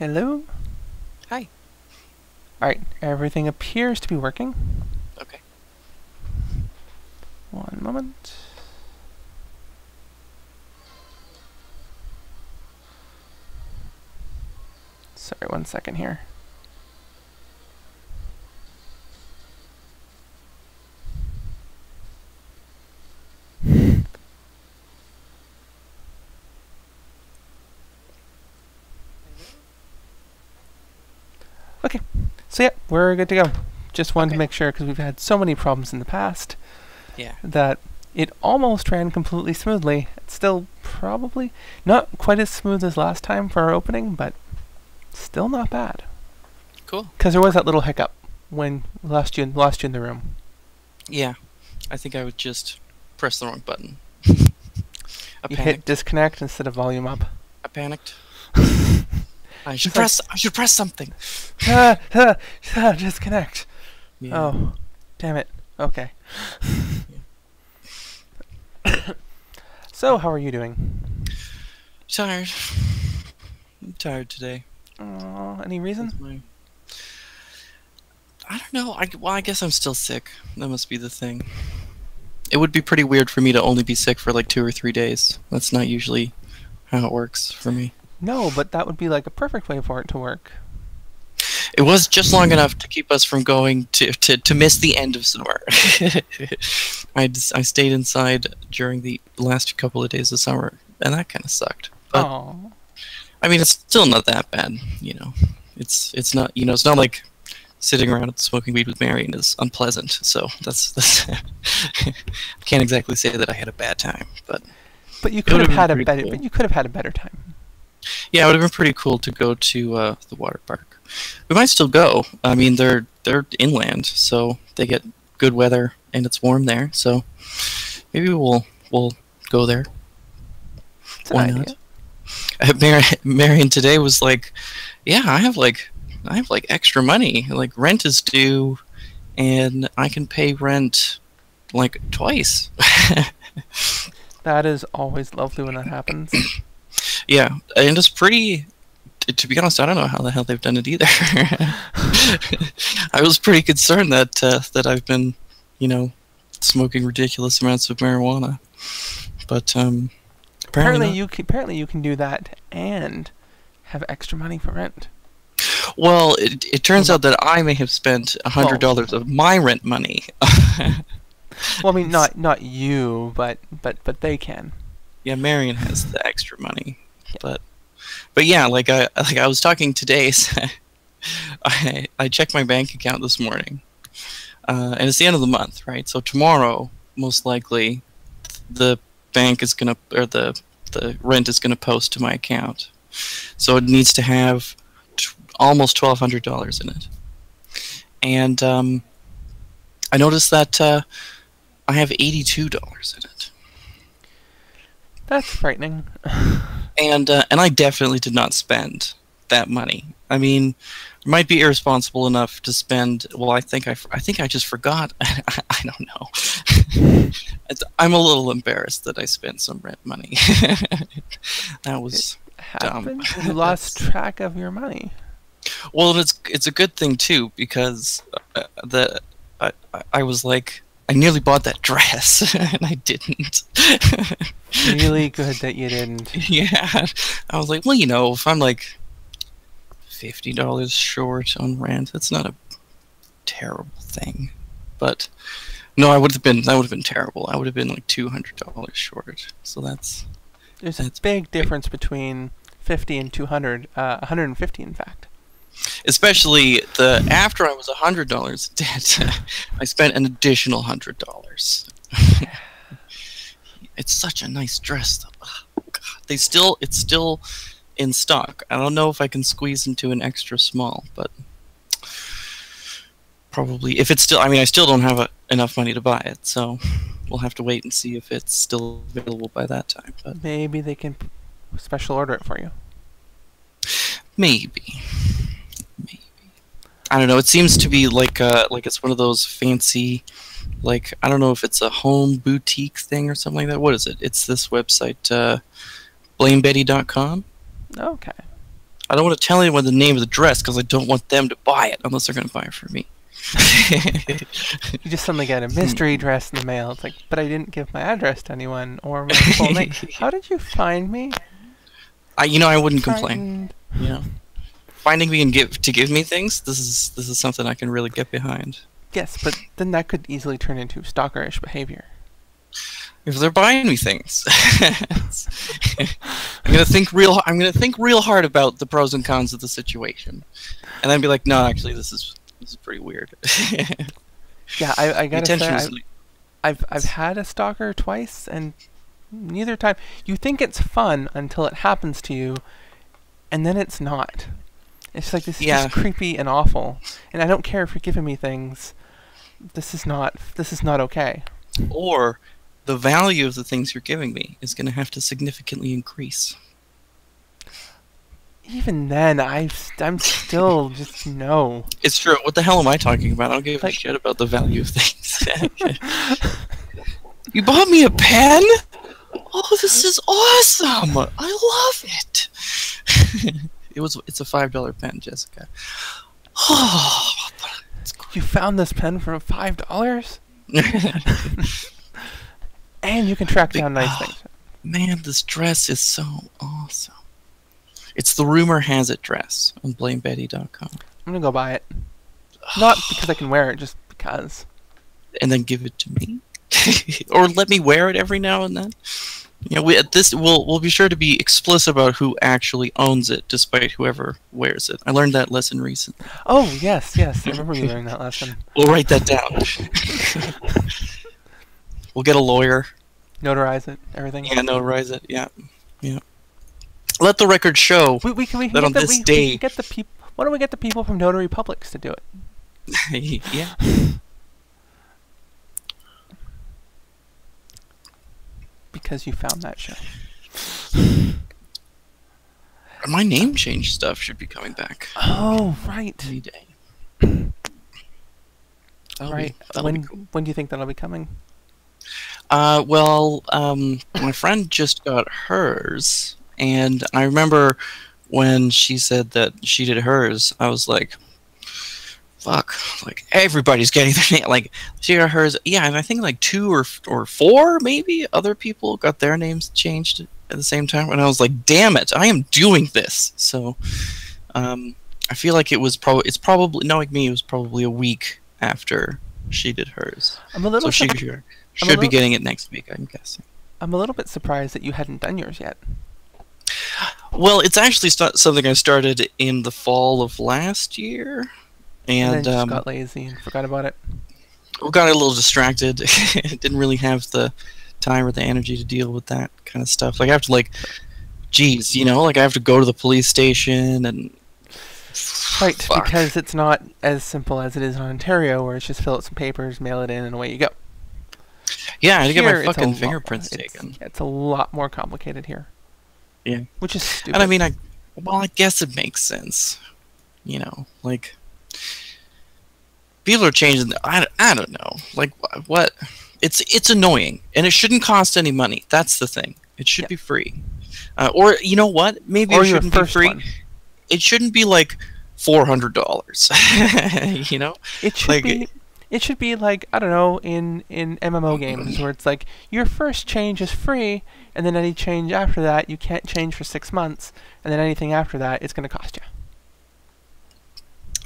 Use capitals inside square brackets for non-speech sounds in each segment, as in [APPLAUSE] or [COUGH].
Hello? Hi. Alright, everything appears to be working. Okay. One moment. Sorry, one second here. Okay, so yeah, we're good to go. Just wanted to make sure because we've had so many problems in the past Yeah. that it almost ran completely smoothly. It's still probably not quite as smooth as last time for our opening, but still not bad. Cool. Because there was that little hiccup when we lost you lost you in the room. Yeah. I think I would just press the wrong button. [LAUGHS] I You hit panicked. disconnect instead of volume up. I panicked. [LAUGHS] I should press. I should press something. ah, ah, ah, disconnect. Yeah. Oh, damn it. Okay. [COUGHS] so, how are you doing? Tired. I'm tired today. Uh, any reason? My- I don't know. I, well, I guess I'm still sick. That must be the thing. It would be pretty weird for me to only be sick for like two or three days. That's not usually how it works for me. No, but that would be like a perfect way for it to work. It was just long enough to keep us from going to to, to miss the end of summer. [LAUGHS] I just, I stayed inside during the last couple of days of summer, and that kind of sucked. But Oh. I mean, it's still not that bad, you know. It's it's not you know it's not like sitting around smoking weed with Marion is unpleasant. So that's that's [LAUGHS] I can't exactly say that I had a bad time, but But you could would've had a better. cool. But you could have had a better time. Yeah, it would have been pretty cool to go to uh, the water park. We might still go. I mean, they're they're inland, so they get good weather and it's warm there. So maybe we'll we'll go there. An Why not? Uh, Mar- [LAUGHS] Marion today was like, "Yeah, I have like, I have like extra money. Like rent is due, and I can pay rent like twice." [LAUGHS] That is always lovely when that happens. Yeah, and it's pretty. To be honest, I don't know how the hell they've done it either. [LAUGHS] I was pretty concerned that uh, that I've been, you know, smoking ridiculous amounts of marijuana, but um, apparently apparently, not. you can, apparently you can do that and have extra money for rent. Well, it, it turns out that I may have spent a hundred dollars of my rent money. [LAUGHS] Well, I mean, not not you, but but but they can. Yeah, Marion has the extra money, but but yeah, like I like I was talking today. so [LAUGHS] I I checked my bank account this morning, uh, and it's the end of the month, right? So tomorrow, most likely, the bank is gonna or the the rent is gonna post to my account, so it needs to have almost twelve hundred dollars in it, and um, I noticed that uh, I have eighty two dollars in it. That's frightening. and uh, and I definitely did not spend that money. I mean, might be irresponsible enough to spend. Well, I think I, I think I just forgot. [LAUGHS] I, I don't know. I'm a little embarrassed that I spent some rent money. [LAUGHS] that was Dumb. Happened. [LAUGHS] You lost track of your money. well. It's it's a good thing too because uh, the I, I- I was like I nearly bought that dress [LAUGHS] and I didn't. Really good that you didn't. [LAUGHS] yeah, I was like, well, you know, if I'm like fifty dollars short on rent, that's not a terrible thing. But no, I would have been that would have been terrible. I would have been like two hundred dollars short. So that's There's a That's big difference between 50 and 200. Uh, 150, in fact. Especially the after I was a hundred dollars debt, [LAUGHS] I spent an additional hundred dollars. [LAUGHS] it's such a nice dress, though. Oh, God, they still it's still in stock. I don't know if I can squeeze into an extra small, but probably if it's still. I mean, I still don't have a, enough money to buy it, so we'll have to wait and see if it's still available by that time. But Maybe they can special order it for you. Maybe. Maybe. I don't know. It seems to be like uh like it's one of those fancy like I don't know if it's a home boutique thing or something like that. What is it? It's this website uh blamebetty.com. Okay. I don't want to tell anyone the name of the dress because I don't want them to buy it unless they're going to buy it for me. You [LAUGHS] just suddenly get a mystery dress in the mail. It's like, but I didn't give my address to anyone or my full name. [LAUGHS] How did you find me? I, you know, I wouldn't complain. Frightened. You know, finding me and give to give me things. This is this is something I can really get behind. Yes, but then that could easily turn into stalkerish behavior. If they're buying me things, [LAUGHS] I'm gonna think real. I'm gonna think real hard about the pros and cons of the situation, and then be like, no, actually, this is this is pretty weird. [LAUGHS] Yeah, I, I gotta say, I, is like- I've I've had a stalker twice, and neither time you think it's fun until it happens to you, and then it's not. It's like this is Yeah. just creepy and awful, and I don't care if you're giving me things. This is not this is not okay. or the value of the things you're giving me is going to have to significantly increase. Even then, I I'm still [LAUGHS] just no. It's true. What the hell am I talking about? I don't give Like- a shit about the value of things. [LAUGHS] you bought me a pen? Oh, this is awesome! I love it. [LAUGHS] it was. It's a five dollar pen, Jessica. Oh, [SIGHS] You found this pen for five dollars, [LAUGHS] and you can track down nice oh. things. man, this dress is so awesome. It's the rumor has it dress on BlameBetty.com. I'm gonna go buy it. Not because I can wear it, just because. and then give it to me, [LAUGHS] or let me wear it every now and then. You know, we at this we'll we'll be sure to be explicit about who actually owns it, despite whoever wears it. I learned that lesson recently. Oh yes, yes, I remember you learning that lesson. [LAUGHS] We'll write that down. [LAUGHS] we'll get a lawyer. Notarize it, everything. Yeah, notarize it. Yeah, yeah. Let the record show. We, we can we can That on the, this we, we day- can get the people. Why don't we get the people from Notary Publics to do it? [LAUGHS] yeah. Because you found that show. [SIGHS] My name change stuff should be coming back Oh right, any day. That'll right. Be, when cool. when do you think that'll be coming? Uh, well, um, my friend just got hers, and I remember when she said that she did hers, I was like, "Fuck!" Like everybody's getting their name. Like she got hers, yeah, and I think like two or or four maybe other people got their names changed at the same time, and I was like, "Damn it! I am doing this." So, um, I feel like it was probably it's probably knowing me, it was probably a week after she did hers. I'm a little So she should, should be getting it next week, I'm guessing. I'm a little bit surprised that you hadn't done yours yet. Well, it's actually something I started in the fall of last year, And, and, um, got lazy and forgot about it. we got a little distracted. [LAUGHS] Didn't really have the time or the energy to deal with that kind of stuff. Like I have to like, geez, you know, like I have to go to the police station and. Right, [SIGHS] Fuck. because it's not as simple as it is in Ontario, where it's just fill out some papers, mail it in, and away you go. yeah, I had to get my it's fucking lot- fingerprints it's- taken. It's a lot more complicated here. Yeah. Which is stupid. And I mean, I well, I guess it makes sense. You know, like people are changing. The, I, I don't know, like what? It's it's annoying, and it shouldn't cost any money. That's the thing. It should Yeah. be free, uh, or you know what? Maybe or it shouldn't be free. one. It shouldn't be like four hundred dollars. [LAUGHS] you know? It should like- be. It should be like I don't know in in MMO games where it's like your first change is free, and then any change after that you can't change for six months, and then anything after that it's going to cost you.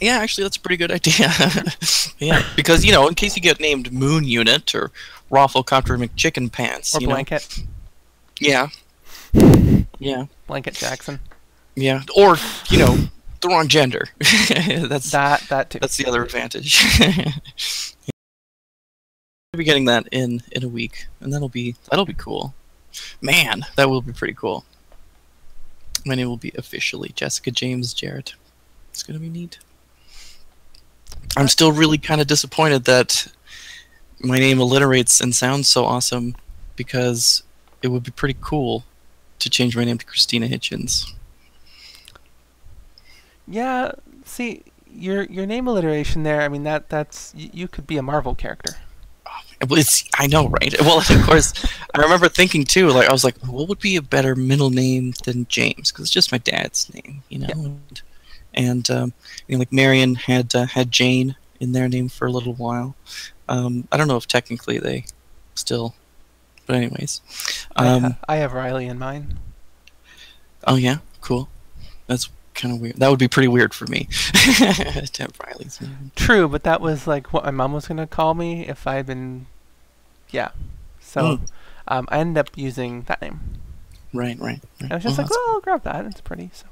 Yeah, actually, that's a pretty good idea. [LAUGHS] yeah, because you know, in case you get named Moon Unit or Raffle Rafflecopter McChicken Pants, Or you know, blanket, yeah, yeah. blanket Jackson. Yeah, or you know, the wrong gender. [LAUGHS] that's That that too. that's the other advantage. [LAUGHS] I'll be getting that in in a week, and that'll be that'll be cool. Man, that will be pretty cool. My name will be officially Jessica James Jarrett. It's gonna be neat. I'm still really kind of disappointed that my name alliterates and sounds so awesome, because it would be pretty cool to change my name to Christina Hitchens. Yeah, see your your name alliteration there. I mean that that's you could be a Marvel character. Oh It's I know, right? [LAUGHS] Well, of course, I remember thinking too. Like I was like, what would be a better middle name than James? Because it's just my dad's name, you know. And, and um, you know, like Marion had uh, had Jane in their name for a little while. Um, I don't know if technically they still, but anyways. I, Um, ha- I have Riley in mine. oh yeah, cool. That's kind of weird. That would be pretty weird for me [LAUGHS] to have Riley's name. True, but that was like what my mom was gonna call me if I had been. Yeah. So, Hmm. um, I ended up using that name. Right, right. right. I was just Well, like, well, I'll grab that. It's pretty. So.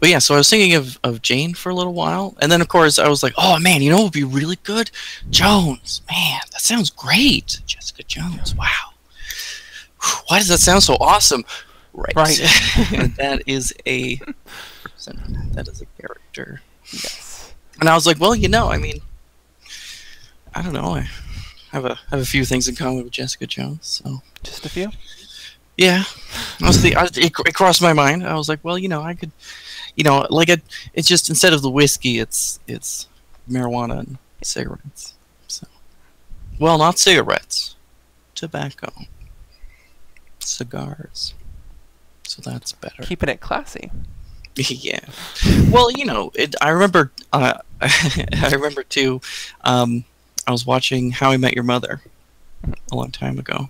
But yeah, so I was thinking of, of Jane for a little while, and then of course I was like, oh man, you know what would be really good? Jones, man, that sounds great. Jessica Jones, wow. Whew, Why does that sound so awesome? Right. Right. [LAUGHS] [LAUGHS] that is a person. That is a character. Yes. And I was like, well, you know, I mean, I don't know. I have a have a few things in common with Jessica Jones, so Just a few. yeah, I was the, I, it, it crossed my mind. I was like, well, you know, I could, you know, like it. It's just instead of the whiskey, it's it's marijuana and cigarettes. So, well, not cigarettes, tobacco, cigars. So that's better. Keeping it classy. [LAUGHS] yeah. Well, you know, it, I remember. Uh, [LAUGHS] I remember too. Um, I was watching How I Met Your Mother a long time ago,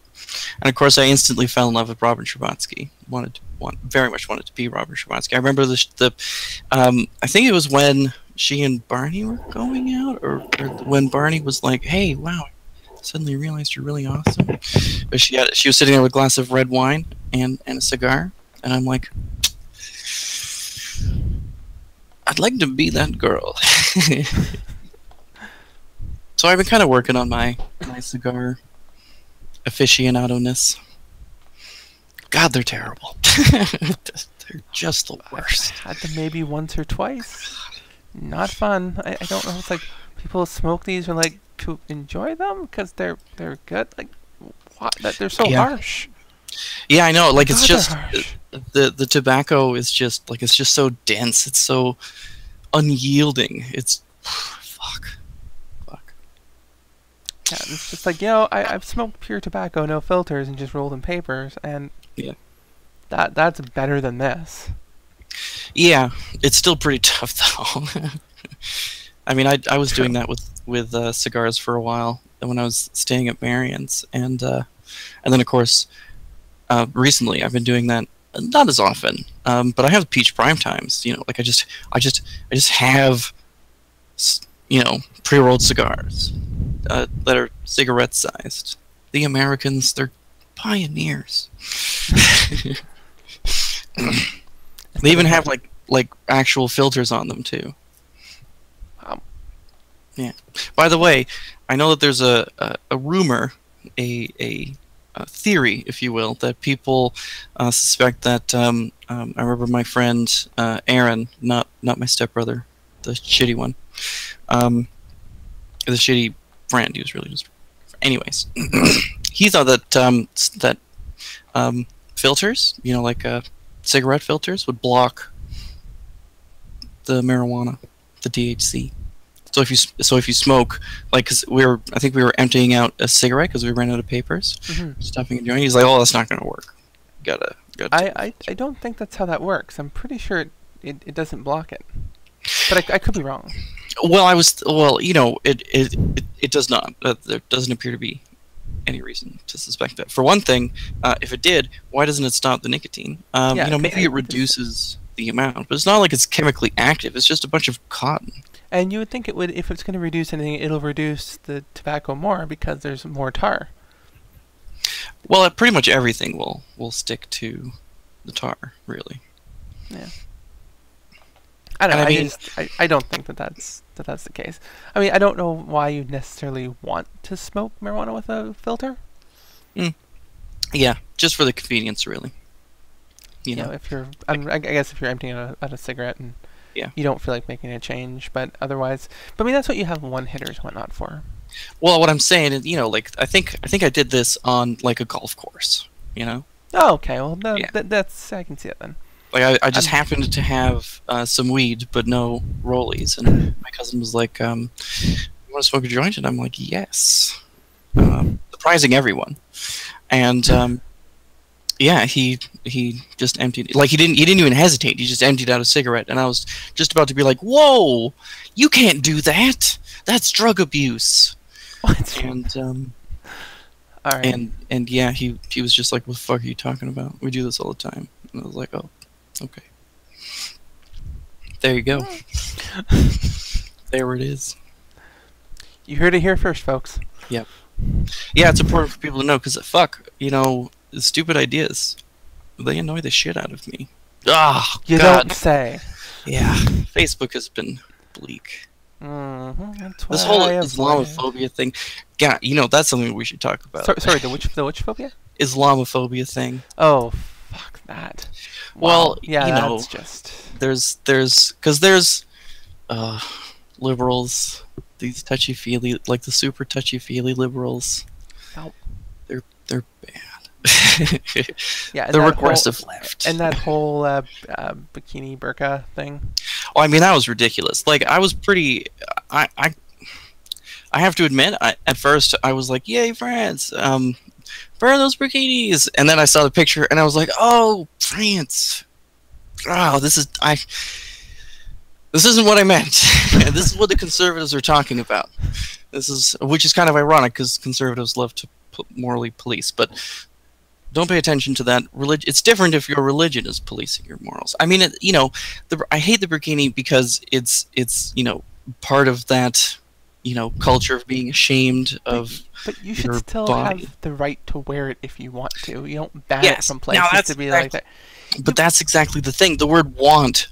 and of course, I instantly fell in love with Robin Scherbatsky. Wanted, to, want, very much wanted to be Robin Scherbatsky. I remember the, the um, I think it was when she and Barney were going out, or, or when Barney was like, "Hey, wow." Suddenly realized you're really awesome. But she had she was sitting there with a glass of red wine and, and a cigar, and I'm like, I'd like to be that girl. [LAUGHS] so I've been kind of working on my my cigar aficionado-ness. God, they're terrible. [LAUGHS] they're just the worst. Had them maybe once or twice. Not fun. I, I don't know. It's like people smoke these or like to enjoy them because they're they're good. Like what? That they're so Yeah. harsh. Yeah, I know. Like it's God, they're just the the tobacco is just like it's just so dense. It's so unyielding. It's. Yeah, it's just like you know, I I've smoked pure tobacco, no filters, and just rolled in papers, and Yeah. that that's better than this. Yeah, it's still pretty tough [LAUGHS] though. I mean, I I was doing that with with uh, cigars for a while when I was staying at Marion's, and uh, and then of course, uh, recently I've been doing that not as often, um, but I have peach prime times. You know, like I just I just I just have you know pre-rolled cigars uh, that are cigarette sized. The Americans, they're pioneers. [LAUGHS] They even have like like actual filters on them too. Wow. Yeah. By the way, I know that there's a a, a rumor, a, a a theory, if you will, that people uh, suspect that. Um, um, I remember my friend uh, Aaron, not not my stepbrother, the shitty one, um, the shitty friend. He was really just. Anyways, [CLEARS THROAT] he thought that um, that um, filters, you know, like uh, cigarette filters, would block the marijuana, the THC. So if you so if you smoke, like, cause we were, I think we were emptying out a cigarette because we ran out of papers, hmm stuffing a joint. He's like, "Oh, that's not gonna work. Gotta, gotta." I, I I don't think that's how that works. I'm pretty sure it it, it doesn't block it, but I, I could be wrong. Well, I was well, you know, it it it, it does not. Uh, there doesn't appear to be any reason to suspect that. For one thing, uh, if it did, why doesn't it stop the nicotine? Um, Yeah, you know, maybe it reduces the amount, but it's not like it's chemically active. It's just a bunch of cotton. And you would think it would, if it's going to reduce anything, it'll reduce the tobacco more because there's more tar. Well, pretty much everything will will stick to the tar, really. I don't know. I I, mean- just, I, I don't think that that's that that's the case. I mean, I don't know why you necessarily want to smoke marijuana with a filter. Mm. Yeah, just for the convenience, really. You You know, know, if you're, I'm, I guess if you're emptying out a, out a cigarette and Yeah. you don't feel like making a change, but otherwise, but I mean, that's what you have one hitters and whatnot for. well, what I'm saying is, you know, like I think I think I did this on like a golf course. You know, Oh, okay. Well, that, Yeah. that, that's I can see it then. Like I, I just happened to have uh, some weed, but no rollies, and my cousin was like, um, "You want to smoke a joint?" And I'm like, "Yes," um, surprising everyone. And um, yeah, he he just emptied like he didn't he didn't even hesitate. He just emptied out a cigarette, and I was just about to be like, "Whoa, you can't do that! That's drug abuse." What? And um, All right. and and yeah, he he was just like, "What the fuck are you talking about? We do this all the time." And I was like, "Oh, okay." There you go. [LAUGHS] there it is. you heard it here first, folks. Yep. Yeah, it's important for people to know because fuck, you know, stupid ideas, they annoy the shit out of me. Ah, You God. don't say. Yeah, Facebook has been bleak. hmm This whole I avoid. Islamophobia thing, God, you know, that's something we should talk about. So, sorry, the witch, the witch phobia? Islamophobia thing. Oh, fuck that. Well, Wow. yeah, you know, that's just. there's there's because there's uh liberals these touchy feely like the super touchy feely liberals Nope. they're they're bad [LAUGHS] Yeah, the that whole- regressive left and that whole uh, uh, bikini burqa thing. oh i mean that was ridiculous like i was pretty i i i have to admit I, at first i was like yay france um burn those bikinis and then i saw the picture and i was like oh france oh this is i this isn't what i meant. [LAUGHS] This is what the conservatives are talking about. This is which is kind of ironic because conservatives love to morally police but don't pay attention to that religion it's different if your religion is policing your morals. I mean it, you know the, i hate the bikini because it's it's you know part of that you know culture of being ashamed of But you should still body. have the right to wear it if you want to. You don't ban Yes. it from places to be like that. But that's exactly the thing. The word want.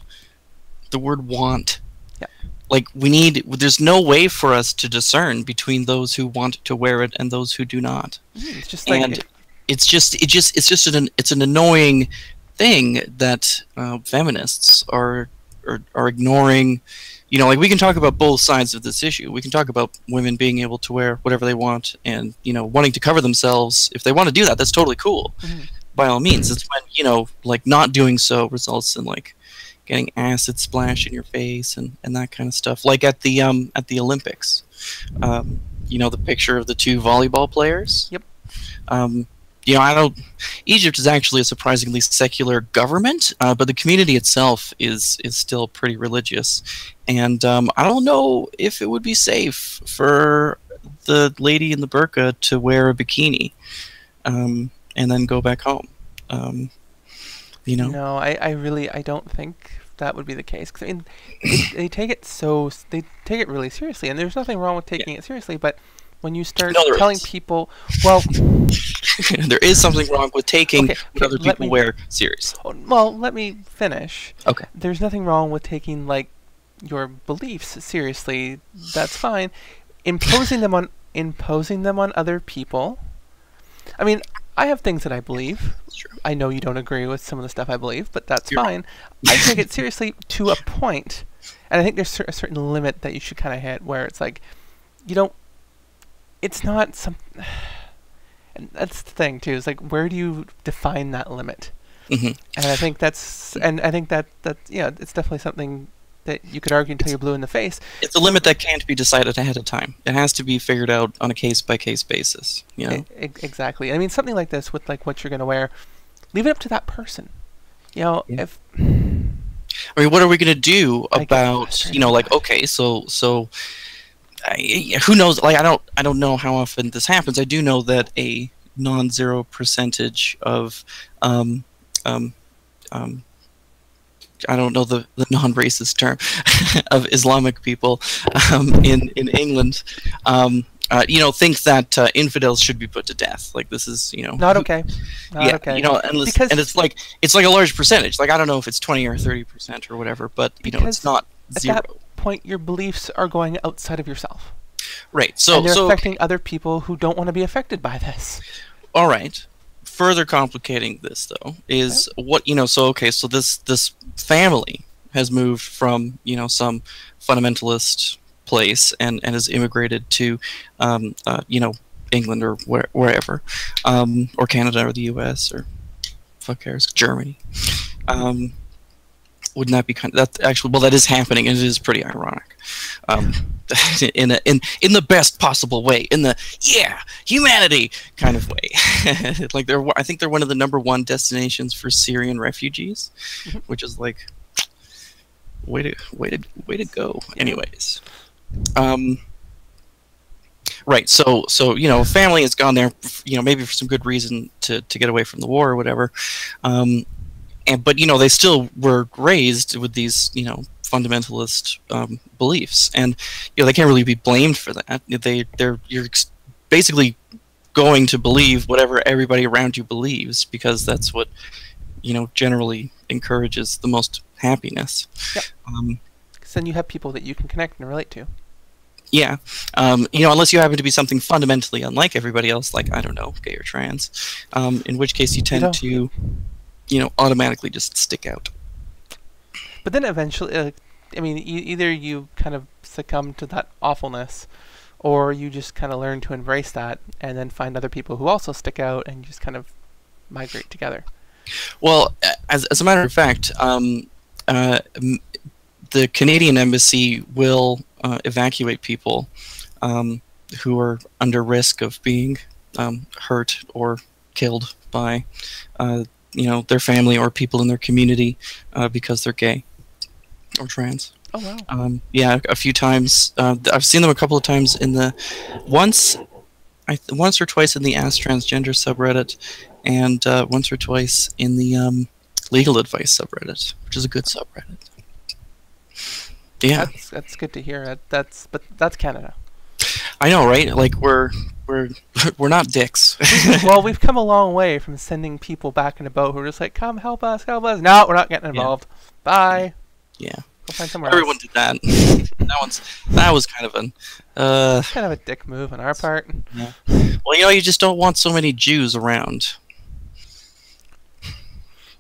The word want. Yeah. Like we need there's no way for us to discern between those who want to wear it and those who do not. Mm, It's just like and it's just it just it's just an it's an annoying thing that uh, feminists are, are are ignoring you know like we can talk about both sides of this issue. We can talk about women being able to wear whatever they want and you know wanting to cover themselves. If they want to do that that's totally cool. Mhm. by all means it's when you know like not doing so results in like getting acid splash in your face and and that kind of stuff. Like at the um at the olympics um you know the picture of the two volleyball players? Yep. um you know, I don't. Egypt is actually a surprisingly secular government, uh, but the community itself is is still pretty religious, and um, I don't know if it would be safe for the lady in the burqa to wear a bikini, um, and then go back home. Um, you know, No, I, I really I don't think that would be the case. 'Cause, I mean, they, they take it so they take it really seriously, and there's nothing wrong with taking it seriously. But when you start No, telling is. people, well, [LAUGHS] there is something wrong with taking Okay, what okay, other people me- wear seriously. oh, well, let me finish. Okay. There's nothing wrong with taking like your beliefs seriously. That's fine. Imposing them on imposing them on other people. I mean, I have things that I believe. I know you don't agree with some of the stuff I believe, but that's You're fine. I take it seriously to a point, and I think there's a certain limit that you should kind of hit where it's like, you don't. It's not some. [SIGHS] And that's the thing too. Is like, where do you define that limit? hmm And I think that's, and I think that that yeah, it's definitely something that you could argue until you're blue in the face. It's a limit that can't be decided ahead of time. It has to be figured out on a case by case basis. You know. Exactly. I mean, something like this with like what you're gonna wear, leave it up to that person. You know, Yeah. if I mean, what are we going to do about you know, like okay, so so I, who knows? Like I don't I don't know how often this happens. I do know that a non-zero percentage of um um um I don't know the, the non-racist term [LAUGHS] of Islamic people um, in in England, um, uh, you know, think that uh, infidels should be put to death. Like this is, you know, not okay, not yeah, okay. you know, and, it's- Because- and it's like it's like a large percentage. Like I don't know if it's twenty or thirty percent or whatever, but you know, it's not zero. that point, your beliefs are going outside of yourself, right. So and they're so affecting other people who don't want to be affected by this. all right. Further complicating this though is what you know. So okay, so this this family has moved from you know some fundamentalist place and and has immigrated to um, uh, you know England or where, wherever um, or Canada or the U.S. or fuck cares Germany. Um, wouldn't that be kind of that actually? Well, that is happening, and it is pretty ironic. Um, [LAUGHS] in a, in in the best possible way, in the yeah humanity kind of way. [LAUGHS] like they're, I think they're one of the number one destinations for Syrian refugees, Mhm. which is like way to way to way to go. Anyways, um, right. So so you know, family has gone there, you know, maybe for some good reason to to get away from the war or whatever. Um, and but you know, they still were raised with these you know fundamentalist um, beliefs, and you know they can't really be blamed for that. They they're you're basically going to believe whatever everybody around you believes because that's what you know generally encourages the most happiness. Yep. Um, Because then you have people that you can connect and relate to. yeah, um, you know, unless you happen to be something fundamentally unlike everybody else, like I don't know, gay or trans, um, in which case you tend know. to, you know, automatically just stick out. But then eventually, uh, I mean, e- either you kind of succumb to that awfulness, or you just kind of learn to embrace that, and then find other people who also stick out, and just kind of migrate together. Well, as, as a matter of fact, um, uh, m- the Canadian embassy will uh, evacuate people um, who are under risk of being um, hurt or killed by, uh, you know, their family or people in their community uh, because they're gay or trans. Oh wow! Um, yeah, a few times. Uh, I've seen them a couple of times in the once, I th- once or twice in the Ask Transgender subreddit, and uh, once or twice in the um, Legal Advice subreddit, which is a good subreddit. Yeah, That's that's good to hear. That, that's but that's Canada. I know, right? Like we're we're we're not dicks. [LAUGHS] well, we've come a long way from sending people back in a boat who are just like, "Come help us, help us." No, we're not getting Yeah. involved. Bye. yeah, Go find somewhere everyone else. did that. [LAUGHS] that one's that was kind of an. Uh, Kind of a dick move on our part. Yeah. well, you know, you just don't want so many Jews around.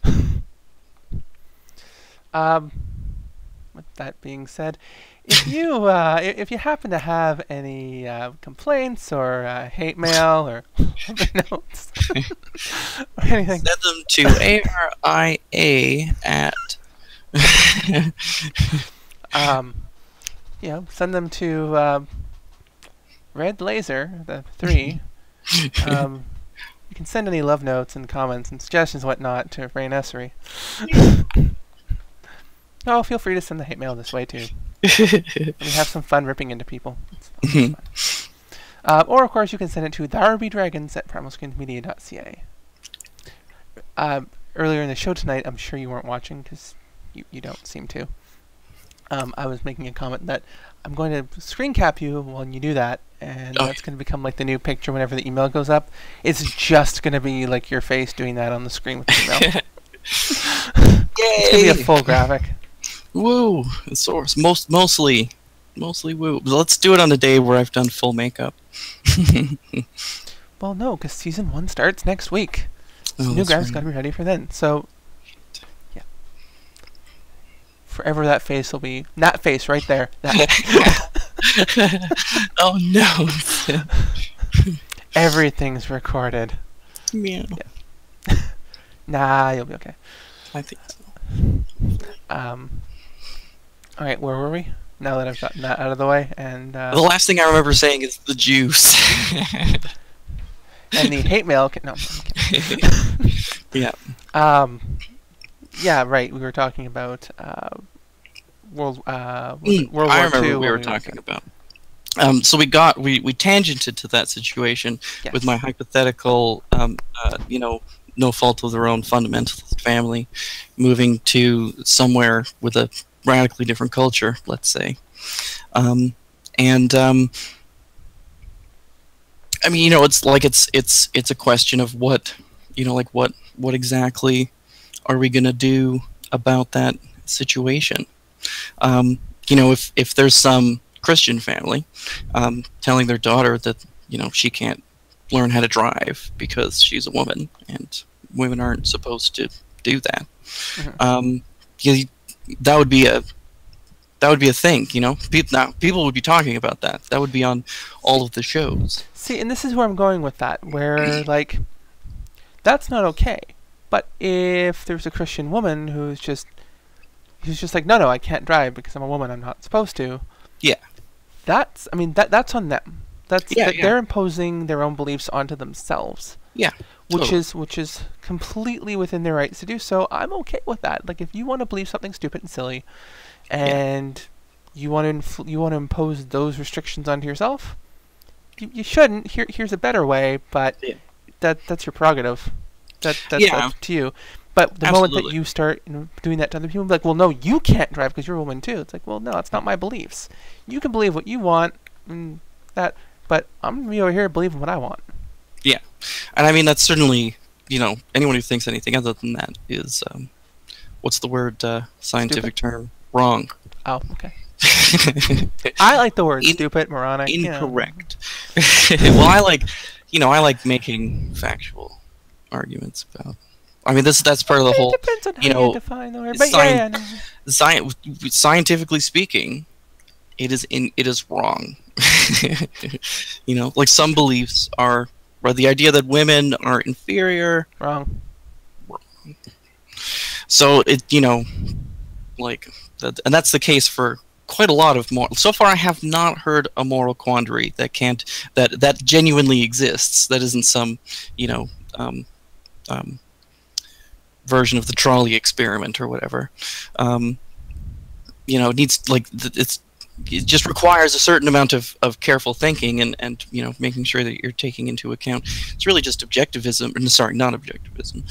[LAUGHS] Um, with that being said, if you uh, if you happen to have any uh, complaints or uh, hate mail or [LAUGHS] notes or [LAUGHS] anything, Send them to aria at. [LAUGHS] um, you know, send them to um, Red Laser the three. Um, you can send any love notes and comments and suggestions, and whatnot, to Ray Nursery. oh, feel free to send the hate mail this way too. [LAUGHS] We have some fun ripping into people. It's fun, it's fun. Uh, or, of course, you can send it to therubydragons at primalscreensmedia.ca. Um, earlier in the show tonight, I'm sure you weren't watching because you, you don't seem to. Um, I was making a comment that I'm going to screen cap you when you do that, and Oh. that's going to become like the new picture whenever the email goes up. It's just going to be like your face doing that on the screen with the email. [LAUGHS] it's going to be a full graphic. Woo! Source most mostly mostly woo. But let's do it on a day where I've done full makeup. [LAUGHS] Well, no, because season one starts next week. Oh, New that's graphics right. got to be ready for then. So, yeah. Forever that face will be that face right there. That [LAUGHS] [LAUGHS] oh no! everything's recorded. Meow. Nah, you'll be okay. I think so. Um. All right, where were we? Now that I've gotten that out of the way, and The uh, last thing I remember saying is the juice. and the hate mail. Can, no, [LAUGHS] yeah. Um. Yeah, right. We were talking about uh, World uh, was it Mm, World I War remember II. we were went talking about. Um, so we got we, we tangented to that situation Yes. with my hypothetical, um, uh, you know, no fault of their own fundamentalist family, moving to somewhere with a radically different culture, let's say, um, and um, I mean, you know, it's like it's it's it's a question of what, you know, like what what exactly are we gonna do about that situation? Um, you know, if if there's some Christian family um, telling their daughter that you know she can't learn how to drive because she's a woman and women aren't supposed to do that. Mhm. Um, yeah, that would be a that would be a thing. You know, people now people would be talking about that. That would be on all of the shows. See, and this is where I'm going with that, where like that's not okay. But if there's a Christian woman who's just who's just like, no, no, I can't drive because I'm a woman. I'm not supposed to. Yeah. That's, I mean, that that's on them. That's Yeah, that yeah. they're imposing their own beliefs onto themselves. Yeah, Which totally. is which is completely within their rights to do so. I'm okay with that. Like if you want to believe something stupid and silly, and you want to infl- you want to impose those restrictions onto yourself, you, you shouldn't. Here here's a better way, but Yeah. that that's your prerogative. That that's Yeah. up to you. But the moment that you start you know, doing that to other people, be like, well, no, you can't drive because you're a woman too. It's like, well, no, it's not my beliefs. You can believe what you want, and that, but I'm gonna be over here believing what I want. And I mean that's certainly you know anyone who thinks anything other than that is um, what's the word uh, scientific term wrong. Oh, okay. [LAUGHS] I like the word In- stupid, moronic. you know. Incorrect. [LAUGHS] well, I like you know I like making factual arguments about. I mean, this that's part of the It whole depends on how you you, know, define the word. But sci- yeah, yeah, no. sci- scientifically speaking, it is in it is wrong. [LAUGHS] you know, like some beliefs are, or the idea that women are inferior. wrong. So it, you know, like, that, and that's the case for quite a lot of more. So far, I have not heard a moral quandary that can't that that genuinely exists. That isn't some, you know, um, um, version of the trolley experiment or whatever. Um, you know, it needs like it's it just requires a certain amount of, of careful thinking and, and you know making sure that you're taking into account it's really just objectivism or, [LAUGHS] sorry not objectivism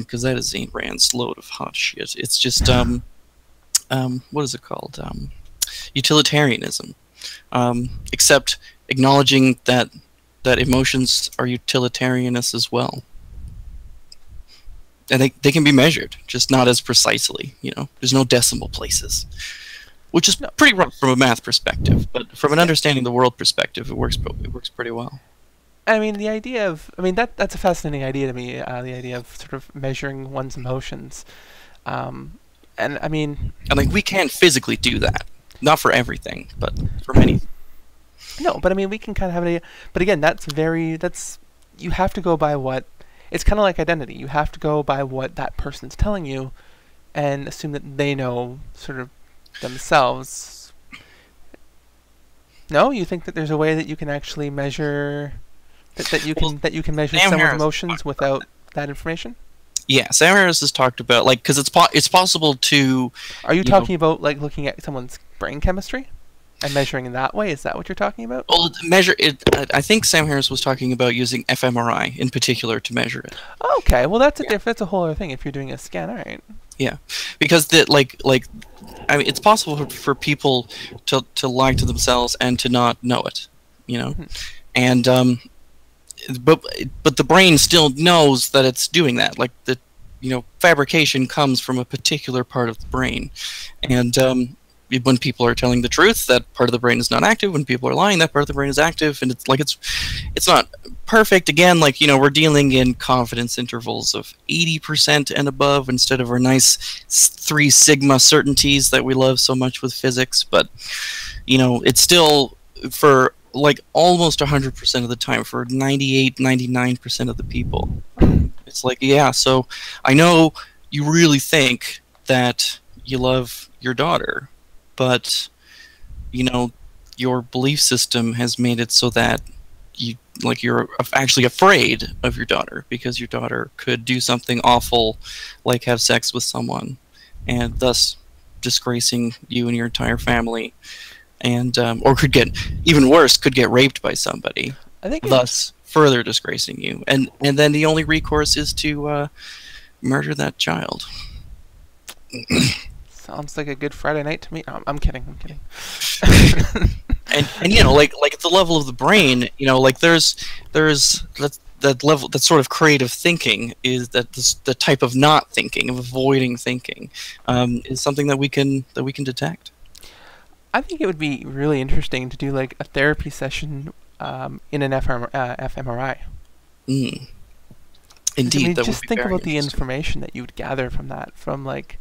because that is Ayn Rand's load of hot shit. It's just um, um, what is it called? Um, utilitarianism um, except acknowledging that that emotions are utilitarianous as well. And they, they can be measured just not as precisely you know? There's no decimal places which is pretty rough from a math perspective, but from an understanding the world perspective, it works. It works pretty well. I mean, the idea of, I mean, that that's a fascinating idea to me. Uh, the idea of sort of measuring one's emotions, um, and I mean, And like we can physically do that, not for everything, but for many. no, but I mean, we can kind of have an idea. But again, that's very, that's you have to go by what. It's kind of like identity. You have to go by what that person's telling you, and assume that they know sort of themselves. No, you think that there's a way that you can actually measure that, that you can Well, that you can measure Sam someone's emotions without that information? Yeah, Sam Harris has talked about like because it's po- it's possible to Are you, You know- talking about like looking at someone's brain chemistry and measuring in that way? Is that what you're talking about? well measure it. I- I think Sam Harris was talking about using fMRI in particular to measure it. Okay, well that's a Yeah. diff- that's a whole other thing if you're doing a scan. All right. Because that like like I mean it's possible for, for people to to lie to themselves and to not know it, you know, Mhm. and um, but but the brain still knows that it's doing that. Like the you know fabrication comes from a particular part of the brain, and um, when people are telling the truth, that part of the brain is not active. When people are lying, that part of the brain is active, and it's like it's it's not perfect. Again, like you know, we're dealing in confidence intervals of eighty percent and above instead of our nice three sigma certainties that we love so much with physics. But you know, it's still for like almost 100% of the time for 98 99% of the people it's like yeah so i know you really think that you love your daughter but you know your belief system has made it so that you like you're actually afraid of your daughter because your daughter could do something awful like have sex with someone and thus disgracing you and your entire family and um, or could get even worse could get raped by somebody I think thus further disgracing you. And and then the only recourse is to uh, murder that child [CLEARS THROAT] sounds like a good Friday night to me. Oh, I'm kidding. I'm kidding. [LAUGHS] and and you know like like at the level of the brain you know like there's there's that that level that sort of creative thinking is that this, the type of not thinking of avoiding thinking um, is something that we can that we can detect I think it would be really interesting to do like a therapy session um, in an FM, uh, fMRI. mm. I indeed mean, that just think about the information that you would gather from that, from like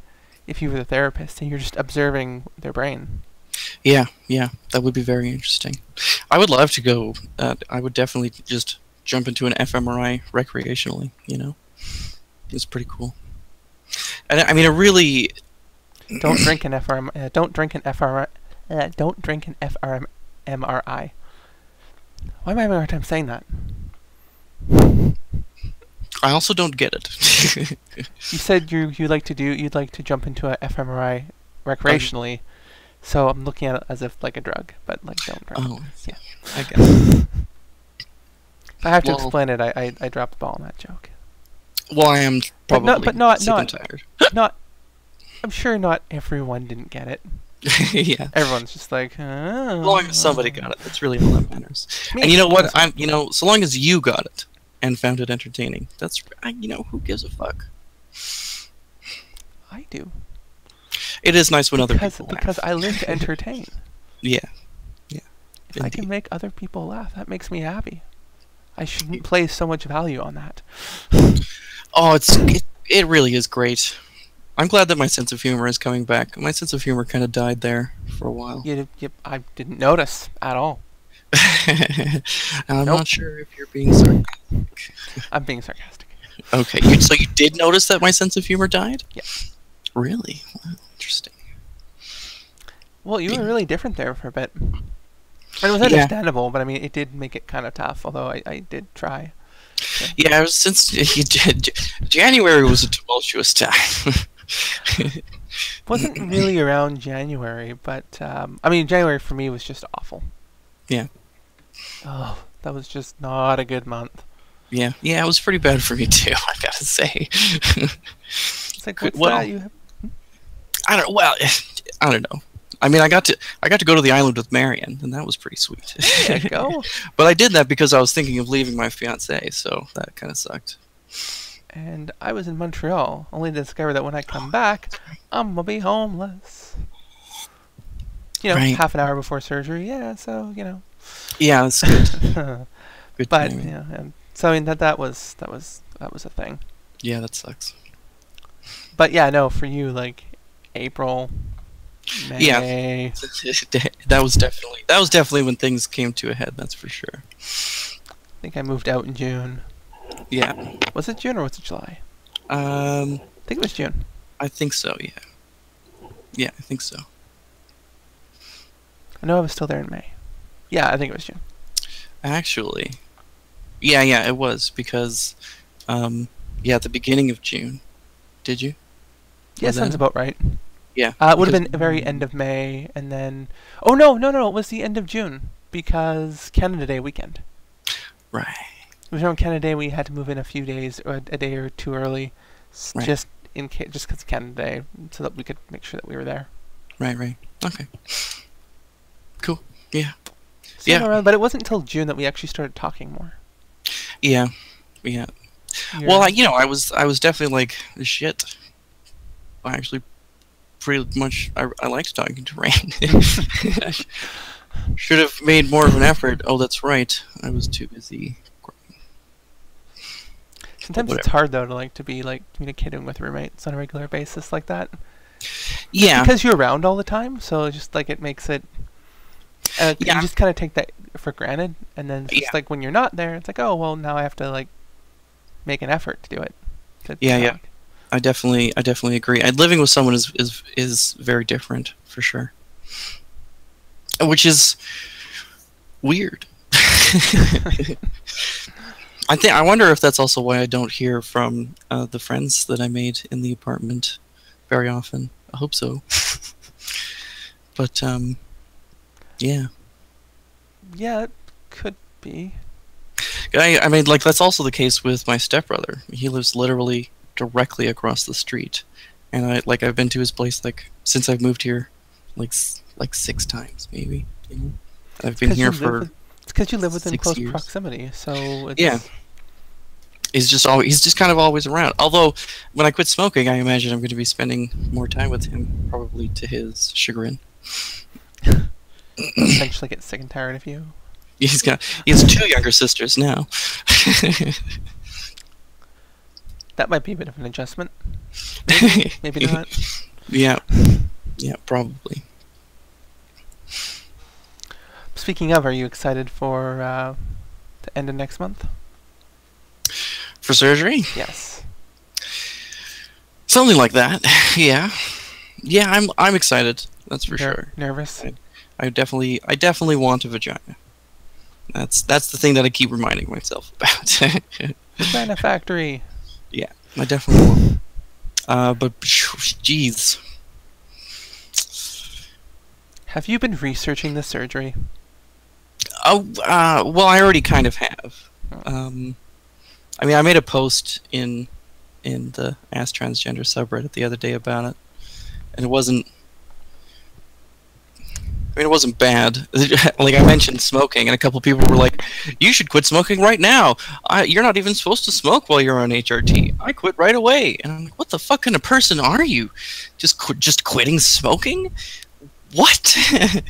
if you were the therapist and you're just observing their brain. Yeah, yeah, that would be very interesting. I would love to go. Uh, I would definitely just jump into an fMRI recreationally. You know, it's pretty cool. And I mean, it really, Don't drink an FRM. Uh, don't drink an FR. Uh, don't drink an FRM MRI. Why am I having a hard time saying that? I also don't get it. [LAUGHS] You said you you like to do you'd like to jump into a fMRI recreationally, so I'm looking at it as if like a drug, but like don't drink. oh, Yeah. I guess. If I have to well- explain it, I, I I dropped the ball on that joke. Well, I am But probably not- but not- sick not- and tired. Not, [LAUGHS] I'm sure not everyone didn't get it. [LAUGHS] yeah. Everyone's just like, oh. As long as somebody got it, that's really all that matters. Me. And you know what? I'm, you know, so long as you got it and found it entertaining, that's, I, you know, who gives a fuck? I do It is nice when other because people because laugh. I live to [LAUGHS] entertain. Yeah. yeah. If I can make other people laugh, that makes me happy. I shouldn't mm. place so much value on that. Oh, it's it, it really is great. I'm glad that my sense of humor is coming back. My sense of humor kind of died there for a while. You, you, I didn't notice at all. [LAUGHS] I'm Nope. not sure if you're being sarcastic. [LAUGHS] I'm being sarcastic. Okay, you, so you did notice that my sense of humor died? Yeah. Really? Wow, interesting. Well, you Yeah. were really different there for a bit. And it was Yeah. understandable, but I mean, it did make it kind of tough. Although I, I did try. Yeah, since [LAUGHS] you did, January was a tumultuous time. wasn't really around January, but um, I mean, January for me was just awful. Yeah. Oh, that was just not a good month. yeah, yeah, it was pretty bad for me too. I gotta say. It's like, what's well- that? You have? I don't. Well, [SIGHS] I don't know. I mean, I got to I got to go to the island with Marion, and that was pretty sweet. There you go. [LAUGHS] but I did that because I was thinking of leaving my fiance, so that kind of sucked. and I was in Montreal, only to discover that when I come back, I'm gonna be homeless. You know, Right. half an hour before surgery. Yeah, so you know. Yeah, that's good. [LAUGHS] but Good timing. yeah, and so I mean that that was that was that was a thing. yeah, that sucks. But yeah, no, for you like April, May. Yeah. [LAUGHS] that was definitely that was definitely when things came to a head. That's for sure. I think I moved out in June. Yeah. Was it June or was it July? Um, I think it was June. I think so. Yeah. Yeah, I think so. I know I was still there in May. Yeah, I think it was June. Actually, yeah, yeah, it was because, um, yeah, at the beginning of June. Did you? Yeah, sounds about right. Yeah. Uh, it would have been the very end of May, and then oh no, no, no, it was the end of June because Canada Day weekend. Right. It was around Canada Day. We had to move in a few days, or a day or two early, Right. just in just because Canada Day, so that we could make sure that we were there. Right. Right. Okay. Cool. Yeah. Yeah. around- but it wasn't until June that we actually started talking more. Yeah. Yeah. You're- Well, I, you know, I was I was definitely like shit. I actually pretty much I, I liked talking to sh- [LAUGHS] should have made more of an effort. Oh, that's right. I was too busy. sometimes it's hard though to like to be like communicating with roommates on a regular basis like that. Yeah. because you're around all the time so just like it makes it uh, Yeah. you just kind of take that for granted and then it's just Yeah. like when you're not there it's like oh well now i have to like make an effort to do it to Yeah, yeah. I definitely I definitely agree. And living with someone is is is very different for sure. Which is weird. [LAUGHS] I think I wonder if that's also why I don't hear from uh, the friends that I made in the apartment very often. I hope so. [LAUGHS] but um yeah. yeah it could be I, I mean, like that's also the case with my stepbrother. He lives literally directly across the street, and I like I've been to his place like since I've moved here, like like six times maybe. You know? I've been here for. with- it's because you live within close years. proximity so it's, Yeah. He's just always he's just kind of always around. Although when I quit smoking, I imagine I'm going to be spending more time with him, probably to his chagrin. [LAUGHS] eventually get sick and tired of you He's got he has two younger sisters now. [LAUGHS] that might be a bit of an adjustment maybe not [LAUGHS] Yeah, yeah, probably. speaking of are you excited for uh the end of next month For surgery. yes Something like that. [LAUGHS] Yeah. yeah, I'm I'm excited. That's for Ner- sure. Nervous. Right. I definitely I definitely want a vagina. That's that's the thing that I keep reminding myself [LAUGHS] about. Vagina factory. Yeah, I definitely will. Uh, but jeez, Have you been researching the surgery? oh, uh, well, I already kind of have. Um, I mean, I made a post in in the Ask Transgender subreddit the other day about it, and it wasn't. I mean, it wasn't bad. [LAUGHS] like I mentioned smoking, and a couple people were like, "You should quit smoking right now. I, you're not even supposed to smoke while you're on HRT." I quit right away, and I'm like, "What the fuck kind of person are you? Just quit, just quitting smoking? What?" [LAUGHS]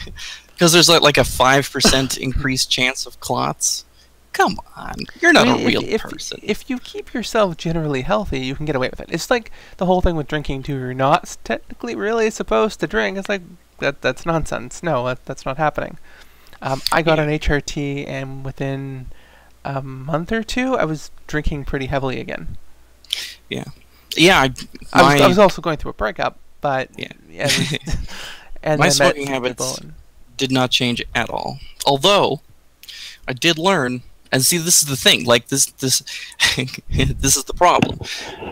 Because there's like like a five percent [LAUGHS] increased chance of clots. Come on, you're not I mean, a real if, if, person. If you keep yourself generally healthy, you can get away with it. It's like the whole thing with drinking too. You're not technically really supposed to drink. It's like that. That's nonsense. No, that, that's not happening. Um, I got Yeah. an HRT, and within a month or two, I was drinking pretty heavily again. yeah, I, I was, I was also going through a breakup, but Yeah. was- [LAUGHS] and [LAUGHS] My smoking habits- and- did not change at all. Although I did learn, and see, this is the thing. Like this, this, [LAUGHS] this is the problem.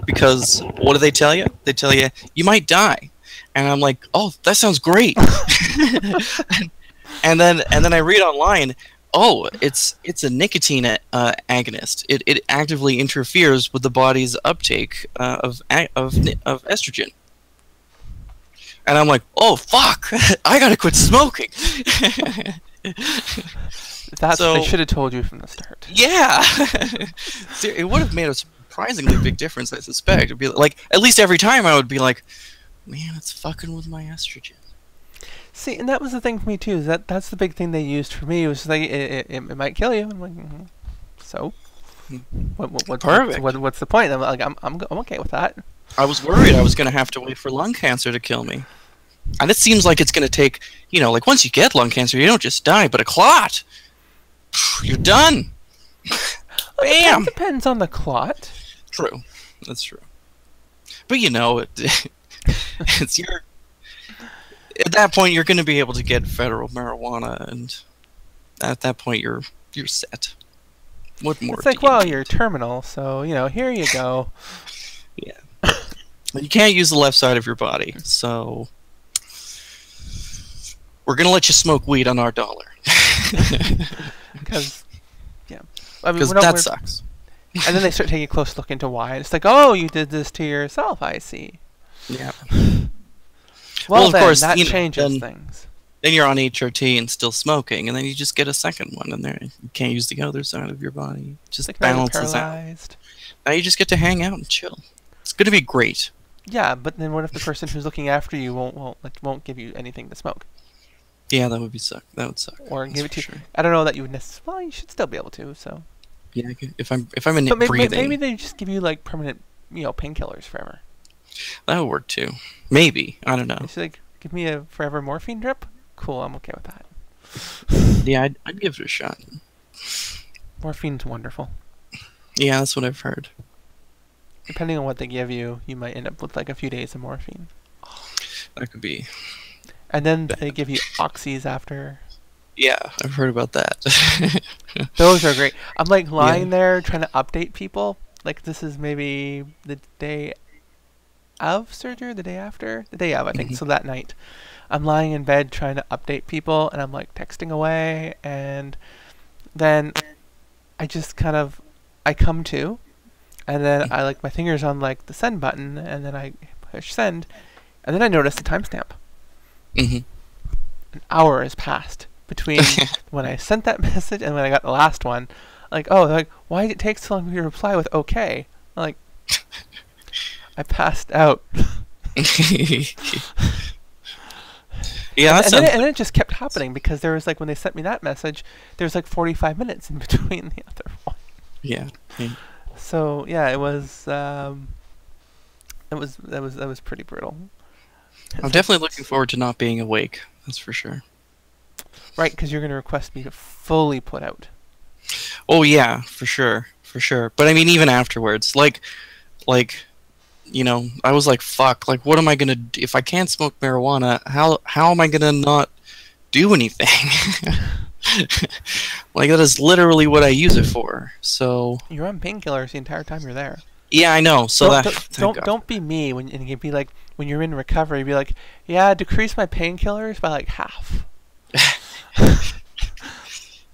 Because what do they tell you? They tell you you might die, and I'm like, oh, that sounds great. [LAUGHS] [LAUGHS] and then, and then I read online. Oh, it's it's a nicotine uh, agonist. It, it actively interferes with the body's uptake uh, of of of estrogen. And I'm like, oh fuck, [LAUGHS] I gotta quit smoking. That's what they should have told you from the start. Yeah, it would have made a surprisingly big difference. I suspect. It'd be like at least every time I would be like, man, it's fucking with my estrogen. See, and that was the thing for me too. Is that that's the big thing they used for me was like it, it, it, it might kill you. I'm like, mhm. so Hmm. what, what, what's, Perfect. what, what's the point? I'm like, I'm, I'm, I'm okay with that. I was worried I was gonna have to wait for lung cancer to kill me, and it seems like it's gonna take, you know, like once you get lung cancer, you don't just die, but a clot, [SIGHS] you're done. Well, it Bam. depends on the clot. True, that's true. But you know, it, [LAUGHS] [LAUGHS] it's your. At that point, you're going to be able to get federal marijuana, and at that point, you're you're set. What more? It's like, well, you're terminal, so you know, here you go. [LAUGHS] yeah. you can't use the left side of your body, so we're going to let you smoke weed on our dollar [LAUGHS] Because, yeah, I mean, because we're not, that sucks. and then they start taking a close look into why. And it's like, oh, you did this to yourself. I see. Yeah. [SIGHS] Well, Well, of then course, that you know, changes then- things. Then you're on HRT and still smoking, and then you just get a second one, and there you can't use the other side of your body. It just like balances out. paralyzed. Now you just get to hang out and chill. It's going to be great. Yeah, but then what if the person who's looking after you won't won't like, won't give you anything to smoke, Yeah, that would be suck. That would suck. or give it to you? sure. I don't know that you would necessarily. Well, you should still be able to. So, Yeah, if I'm if I'm in but maybe, breathing, maybe they just give you like permanent, you know, painkillers forever. That would work too. Maybe I don't know. It's like, give me a forever morphine drip. Cool, I'm okay with that. Yeah, I'd, I'd give it a shot. Morphine's wonderful. Yeah, that's what I've heard. Depending on what they give you, you might end up with like a few days of morphine, That could be. and then they give you oxys after. Yeah, I've heard about that. [LAUGHS] Those are great. I'm like lying there trying to update people. Like this is maybe the day of surgery, the day after, the day of, I think. Mhm. So that night, I'm lying in bed trying to update people, and I'm like texting away, and then I just kind of I come to, and then I like my fingers on like the send button, and then I push send, and then I notice the timestamp. hmm An hour has passed between [LAUGHS] when I sent that [LAUGHS] message and when I got the last one. Like, oh, like, why did it take so long for you to reply with okay? I'm like, I passed out. [LAUGHS] yeah, that and, then it, and then it just kept happening because there was like, when they sent me that message, there was like 45 minutes in [LAUGHS] between the other one. yeah, yeah. So, yeah, it was, um, it was, that was, that was pretty brutal. I'm definitely looking forward to not being awake. That's for sure. Right, because you're going to request me to fully put out. Oh yeah, for sure, for sure. But I mean, even afterwards, like, like, you know, I was like, fuck, like, what am I gonna do? If I can't smoke marijuana, how, how am I gonna not do anything? [LAUGHS] like, that is literally what I use it for. So, You're on painkillers the entire time you're there. yeah, I know. So don't, that, don't, don't, don't be me when and you'd be like when you're in recovery. Be like, yeah, decrease my painkillers by like half. [LAUGHS]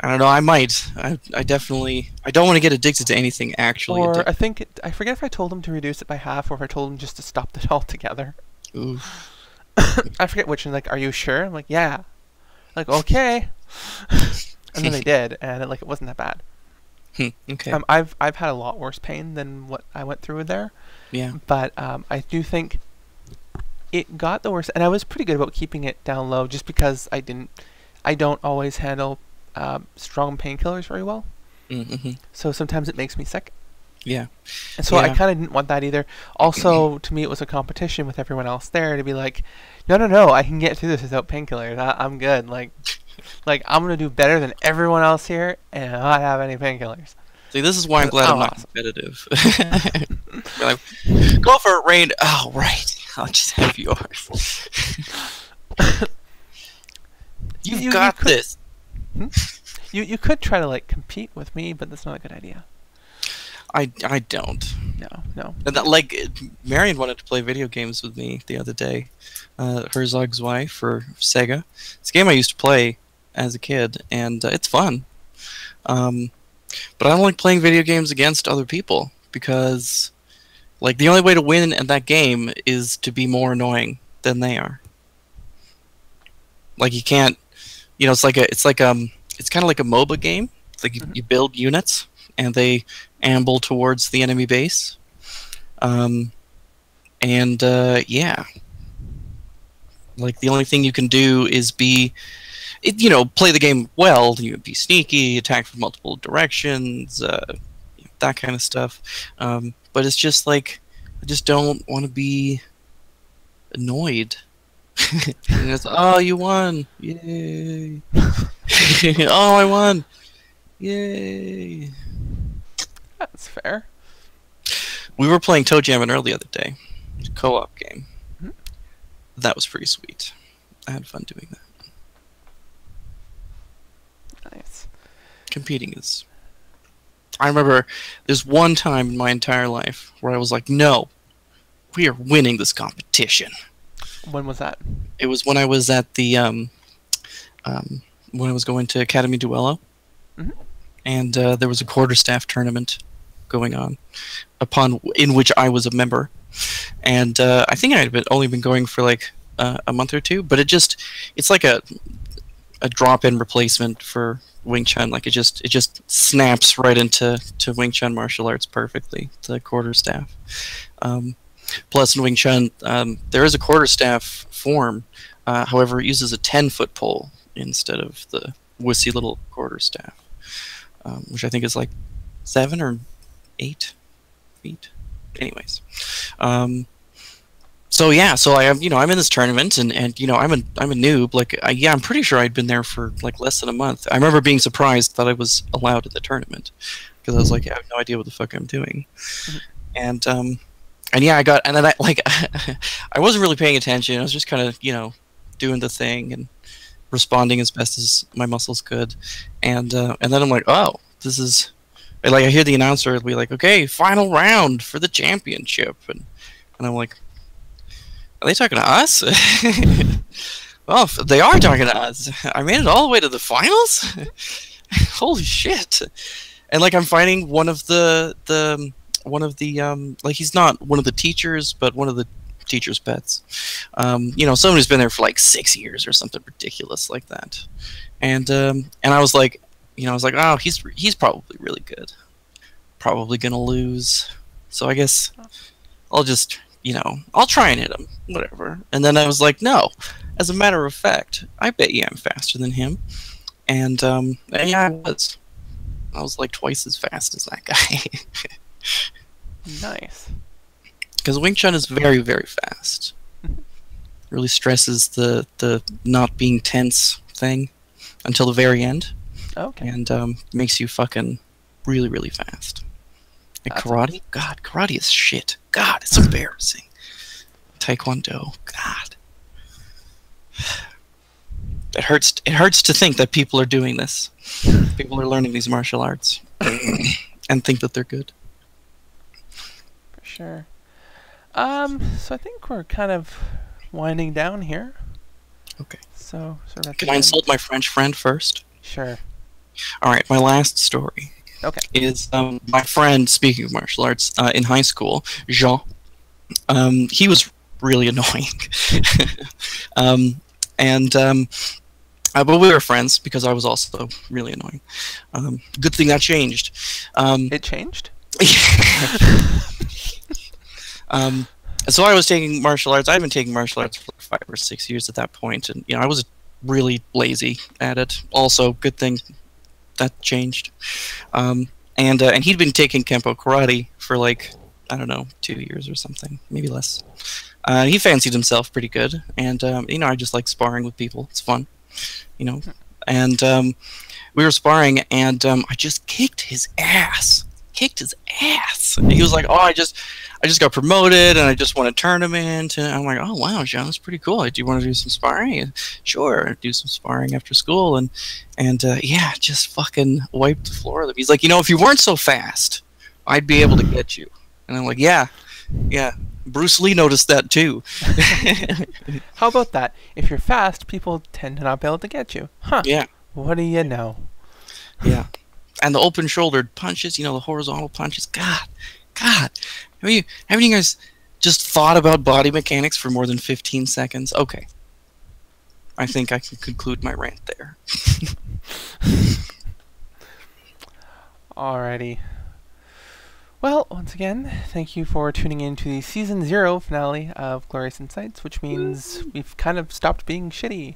I don't know. I might. I, I definitely. I don't want to get addicted to anything actually. or. I think it, I forget if I told him to reduce it by half or if I told him just to stop it [LAUGHS] altogether. Ooh. [COUGHS] I forget which. And like, are you sure? I'm like, yeah. Like, okay. [LAUGHS] and then they [LAUGHS] did, and it, like it wasn't that bad. Hmm, okay. Um, I've I've had a lot worse pain than what I went through there, yeah. but um, I do think it got the worst, and I was pretty good about keeping it down low, just because I didn't, I don't always handle um, strong painkillers very well, Mm-hmm. so sometimes it makes me sick. Yeah. And so I kind of didn't want that either. Also, to me, it was a competition with everyone else there to be like, no, no, no, I can get through this without painkillers. I- I'm good. Like, like I'm gonna do better than everyone else here and not have any painkillers. See, this is why I'm glad I'm Oh, not awesome. competitive. [LAUGHS] Like, Go for it, Rain. Oh, right. I'll just have yours. [LAUGHS] [LAUGHS] You've You- you got could- this. You you could try to like compete with me, but that's not a good idea. I, I don't. No, no. And that, like, Marion wanted to play video games with me the other day. Uh, Herzog Zwei for Sega. It's a game I used to play as a kid, and uh, it's fun. Um, but I don't like playing video games against other people because, like, the only way to win in that game is to be more annoying than they are. Like, you can't, you know, it's like a, it's like um, it's kind of like a MOBA game. It's like you, Mhm. you build units and they amble towards the enemy base. Um, and uh, yeah, like the only thing you can do is be, it, you know, play the game well. You be sneaky, attack from multiple directions, uh, that kind of stuff. Um, but it's just like I just don't want to be annoyed. [LAUGHS] and it's, oh, you won! Yay! [LAUGHS] oh, I won! Yay! That's fair. We were playing ToeJam and Earl the other day, co-op game. Mhm. That was pretty sweet. I had fun doing that. Nice. Competing is. I remember there's one time in my entire life where I was like, "No, we are winning this competition." When was that? It was when I was at the um, um, when I was going to Academy Duello, Mhm. and uh, there was a quarterstaff tournament going on, upon in which I was a member, and uh, I think I had been, only been going for like uh, a month or two, but it just it's like a a drop-in replacement for Wing Chun. Like it just it just snaps right into to Wing Chun martial arts perfectly. The quarterstaff. Um, plus, in Wing Chun, um, there is a quarterstaff form. Uh, however, it uses a ten-foot pole instead of the wussy little quarterstaff, um, which I think is like seven or eight feet. Anyways, um, so yeah, so I am, you know, I'm in this tournament, and and you know, I'm a I'm a noob. Like, I, yeah, I'm pretty sure I'd been there for like less than a month. I remember being surprised that I was allowed at the tournament because I was like, I have no idea what the fuck I'm doing, and um, and yeah, I got, and then I like, [LAUGHS] I wasn't really paying attention. I was just kind of, you know, doing the thing and responding as best as my muscles could, and uh, and then I'm like, oh, this is. Like I hear the announcer be like, "Okay, final round for the championship," and and I'm like, are they talking to us? [LAUGHS] well, they are talking to us. I made it all the way to the finals. [LAUGHS] Holy shit! And like I'm fighting one of the the one of the um like he's not one of the teachers, but one of the teachers' pets. Um, you know, someone who's been there for like six years or something ridiculous like that. And um and I was like, you know, I was like, oh, he's he's probably really good. Probably gonna lose. So I guess I'll just you know, I'll try and hit him, whatever. And then I was like, no. As a matter of fact, I bet you I'm faster than him. And um, and yeah, I was. I was like twice as fast as that guy. [LAUGHS] Nice. Because Wing Chun is very, very fast. really stresses the the not being tense thing until the very end, Okay. and um, makes you fucking really, really fast. Like That's karate? God, karate is shit. God, it's embarrassing. Taekwondo. God. [SIGHS] It hurts it hurts to think that people are doing this. [LAUGHS] People are learning these martial arts [COUGHS] and think that they're good. For sure. Um, so I think we're kind of winding down here. Okay. So, sort of Can I end. insult my French friend first? Sure. All right, my last story Okay. is um, my friend. Speaking of martial arts, uh, in high school, Jean. Um, he was really [LAUGHS] annoying, um, and um, uh, but we were friends because I was also really annoying. Um, good thing that changed. Um, It changed. [LAUGHS] [LAUGHS] um, so I was taking martial arts. I've been taking martial arts for five or six years at that point, and you know I was really lazy at it. Also, good thing that changed. Um, and uh, and he'd been taking kempo karate for like I don't know two years or something, maybe less. Uh, he fancied himself pretty good, and um, you know I just like sparring with people. It's fun, you know. And um, we were sparring, and um, I just kicked his ass. Kicked his ass. And he was like, "Oh, I just, I just got promoted, and I just won a tournament." And I'm like, "Oh wow, John, that's pretty cool. Do you want to do some sparring?" Sure, do some sparring after school, and and uh, yeah, just fucking wiped the floor with him. He's like, "You know, if you weren't so fast, I'd be able to get you." And I'm like, "Yeah, yeah." Bruce Lee noticed that too. [LAUGHS] How about that? If you're fast, people tend to not be able to get you. Huh. yeah. What do you know? Yeah. And the open shouldered punches, you know, the horizontal punches. God, God. Have you, haven't you guys just thought about body mechanics for more than 15 seconds? Okay. I think I can conclude my rant there. [LAUGHS] Alrighty. Well, once again, thank you for tuning in to the season zero finale of Glorious Insights, which means we've kind of stopped being shitty,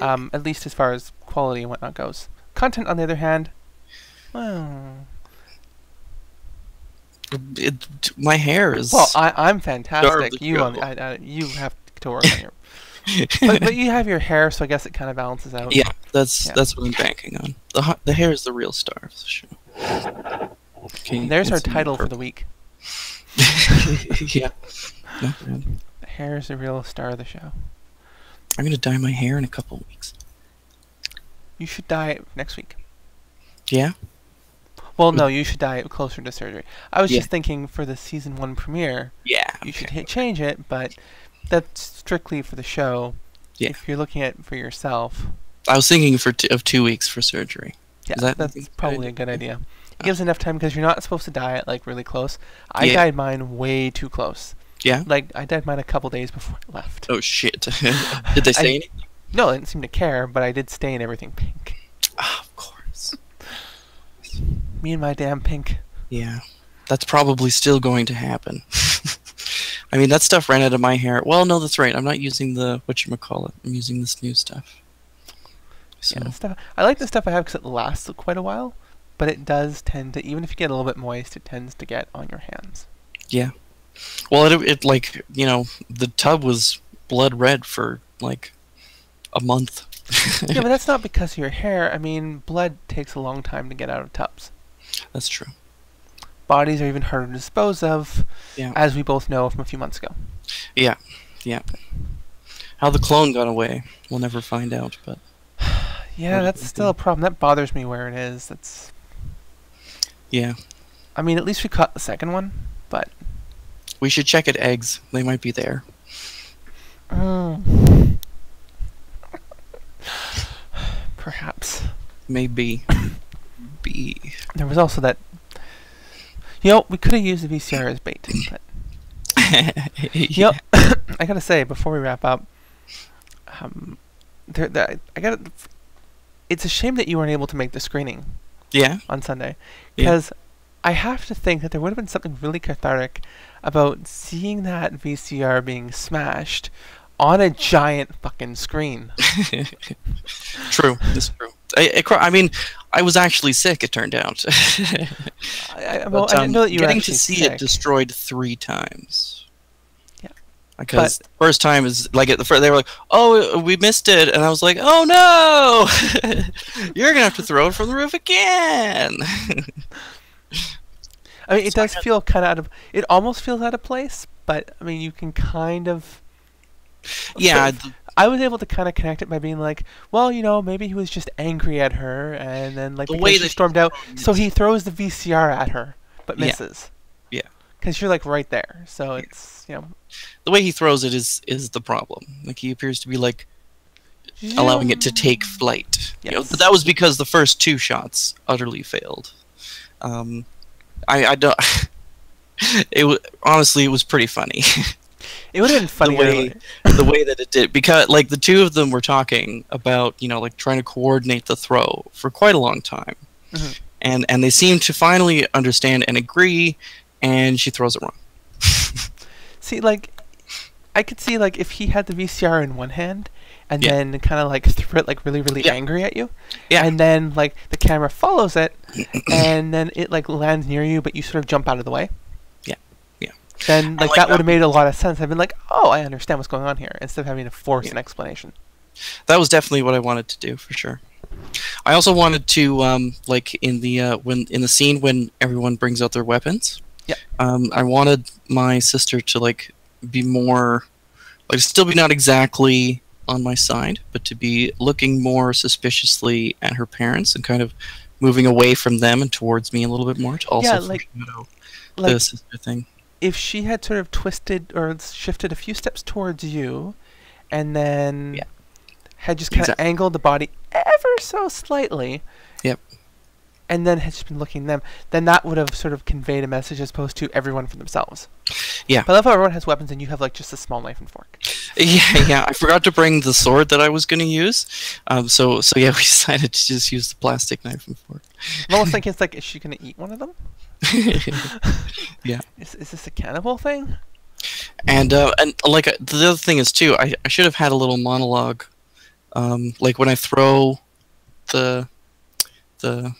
um, at least as far as quality and whatnot goes. Content, on the other hand, well, It, my hair is. well, I, I'm fantastic. You, on I, I, you have to work on your, but, but you have your hair, so I guess it kind of balances out. yeah, that's Yeah. that's what I'm banking on. The the hair is the real star of the show. Okay, there's our that's title for the week. [LAUGHS] yeah. The hair is the real star of the show. I'm gonna dye my hair in a couple weeks. You should dye it next week. Yeah. Well, no, you should it closer to surgery. I was Yeah. just thinking for the season one premiere, Yeah. you should hit change it, but that's strictly for the show. Yeah. If you're looking at it for yourself, I was thinking for t- of two weeks for surgery. yeah, that- that's is that a good probably a good idea. It gives enough time because you're not supposed to dye it like really close. I Yeah. dyed mine way too close. Yeah. Like I dyed mine a couple days before I left. Oh shit! [LAUGHS] Did they [LAUGHS] say I- anything? No, I didn't seem to care, but I did stain everything pink. Ah, of course. [LAUGHS] Me and my damn pink. Yeah, that's probably still going to happen. [LAUGHS] I mean, that stuff ran out of my hair. Well, no, that's right. I'm not using the what you call it. I'm using this new stuff. So Yeah, stuff. I like the stuff I have because it lasts quite a while, but it does tend to, even if you get a little bit moist, it tends to get on your hands. Yeah. Well, it, it like you know the tub was blood red for like a month. yeah, but [LAUGHS] that's not because of your hair. I mean, blood takes a long time to get out of tubs. That's true. Bodies are even harder to dispose of, Yeah. as we both know from a few months ago. Yeah, yeah. How the clone got away, we'll never find out. But [SIGHS] Yeah, that's still a problem. That bothers me where it is. That's. yeah, I mean, at least we caught the second one, but. we should check at eggs. They might be there. Mm. [SIGHS] Perhaps. Maybe. [COUGHS] Be. There was also that. You know, we could have used the VCR as bait, but [LAUGHS] yeah. Yep. [LAUGHS] I gotta say before we wrap up, um, there, there, I gotta. It's a shame that you weren't able to make the screening Yeah. on Sunday, Yeah. because I have to think that there would have been something really cathartic about seeing that VCR being smashed on a giant fucking screen. [LAUGHS] true. It's true. I, I, I mean, I was actually sick. It turned out. [LAUGHS] I, I, well, But, I um, didn't know that you were getting actually to see sick. it destroyed three times. Yeah. Because the first time is like at the first they were like, "Oh, we missed it," and I was like, "Oh no, [LAUGHS] you're gonna have to throw it from the roof again." [LAUGHS] I mean, it So does had- feel kind of out of. It almost feels out of place, but I mean, you can kind of. Yeah, sort of- I was able to kind of connect it by being like, well, you know, maybe he was just angry at her, and then like The way she stormed out, so he throws the VCR at her, but misses. Yeah. Because you're like right there, so it's you know. the way he throws it is is the problem. Like he appears to be like allowing it to take flight. You know, but that was because the first two shots utterly failed. Um, I I don't. [LAUGHS] It honestly it was pretty funny [LAUGHS] It would have been funny. [LAUGHS] the way- the way that it did because like the two of them were talking about you know like trying to coordinate the throw for quite a long time, Mhm. and and they seem to finally understand and agree, and she throws it wrong. [LAUGHS] See, like, I could see like if he had the VCR in one hand, and Yeah. then kind of like [LAUGHS] threw it like really really Yeah. angry at you, Yeah. and then like the camera follows it, [CLEARS THROAT] and then it like lands near you, but you sort of jump out of the way. Yeah. Yeah. Then like, like that would have made a lot of sense. I've been like, oh, I understand what's going on here, instead of having to force Yeah. an explanation. that was definitely what I wanted to do for sure. I also wanted to um, like in the uh, when in the scene when everyone brings out their weapons. Yep. Um, I wanted my sister to like be more like still be not exactly on my side, but to be looking more suspiciously at her parents and kind of moving away from them and towards me a little bit more to also Yeah, like- Like the sister thing. If she had sort of twisted or shifted a few steps towards you, and then Yeah. had just kind of Exactly. angled the body ever so slightly. Yep. And then had just been looking them, then that would have sort of conveyed a message as opposed to everyone for themselves. Yeah. But I love how everyone has weapons and you have like just a small knife and fork. Yeah, yeah. I forgot to bring the sword that I was going to use. Um, so, so yeah, [LAUGHS] we decided to just use the plastic knife and fork. I'm almost thinking it's like, is she gonna eat one of them? [LAUGHS] yeah. Is is this a cannibal thing? And uh, and like uh, the other thing is too, I, I should have had a little monologue, um, like when I throw the the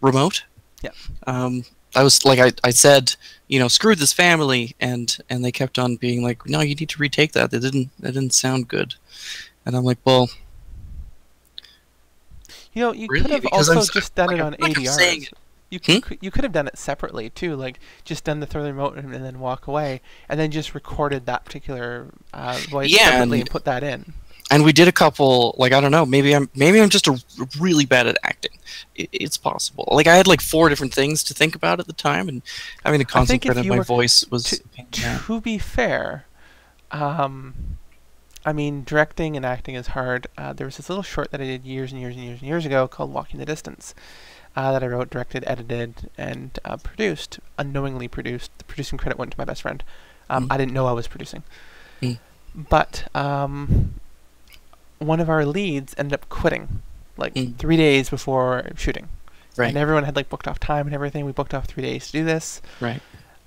remote. Yeah. Um, I was like I, I said, you know, screw this family, and and they kept on being like, no, you need to retake that. That didn't that didn't sound good. And I'm like, well, You know, you Really? could have Because also so- just done like, it on like I'm You Hmm? could, you could have done it separately too, like just done the throw the remote and, and then walk away, and then just recorded that particular uh, voice Yeah, separately and- and put that in. and we did a couple like i don't know maybe i'm maybe i'm just a, really bad at acting it, it's possible like i had like four different things to think about at the time and having to I think if concentrate on my were- voice was to- a pain in the ass. To be fair, um, I mean, directing and acting is hard. Uh, there was this little short that I did years and years and years and years ago called Walking the Distance uh, that I wrote, directed, edited, and uh, produced, unknowingly produced. The producing credit went to my best friend. Um, Mm. I didn't know I was producing. Mm. But um, one of our leads ended up quitting like Mm. three days before shooting. Right. And everyone had like booked off time and everything. We booked off three days to do this right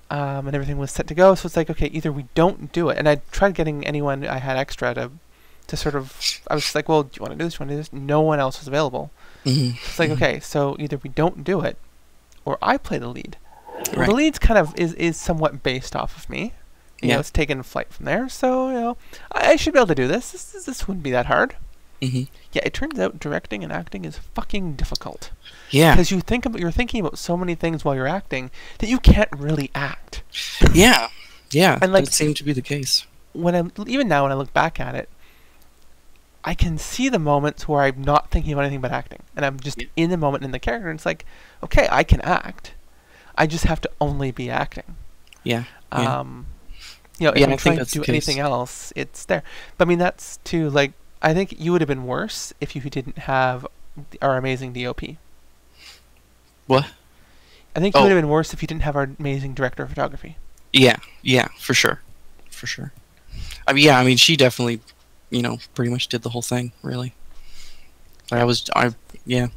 um, and everything was set to go. So it's like, okay, either we don't do it, and I tried getting anyone I had extra to, to sort of. I was like, well, do you want to do this? Do you want to do this? No one else was available. Mhm. It's like, okay, so either we don't do it, or I play the lead. Well, the lead's kind of is is somewhat based off of me. You know, Yeah. it's taken flight from there, so you know, I, I should be able to do this. This this, this wouldn't be that hard. Mhm. Yeah, it turns out directing and acting is fucking difficult yeah because you think about you're thinking about so many things while you're acting that you can't really act. yeah yeah And, like- that seemed to be the case when I'm even now when I look back at it, I can see the moments where I'm not thinking about anything but acting, and I'm just Yeah. in the moment in the character. And it's like, okay, I can act. I just have to only be acting. yeah yeah. Um, you know, if Yeah, I'm I trying to do anything else, it's there. But I mean, that's too like I think you would have been worse if you didn't have our amazing DOP. what I think you Oh. would have been worse if you didn't have our amazing director of photography. yeah yeah for sure for sure i mean yeah i mean she definitely you know pretty much did the whole thing really i was i yeah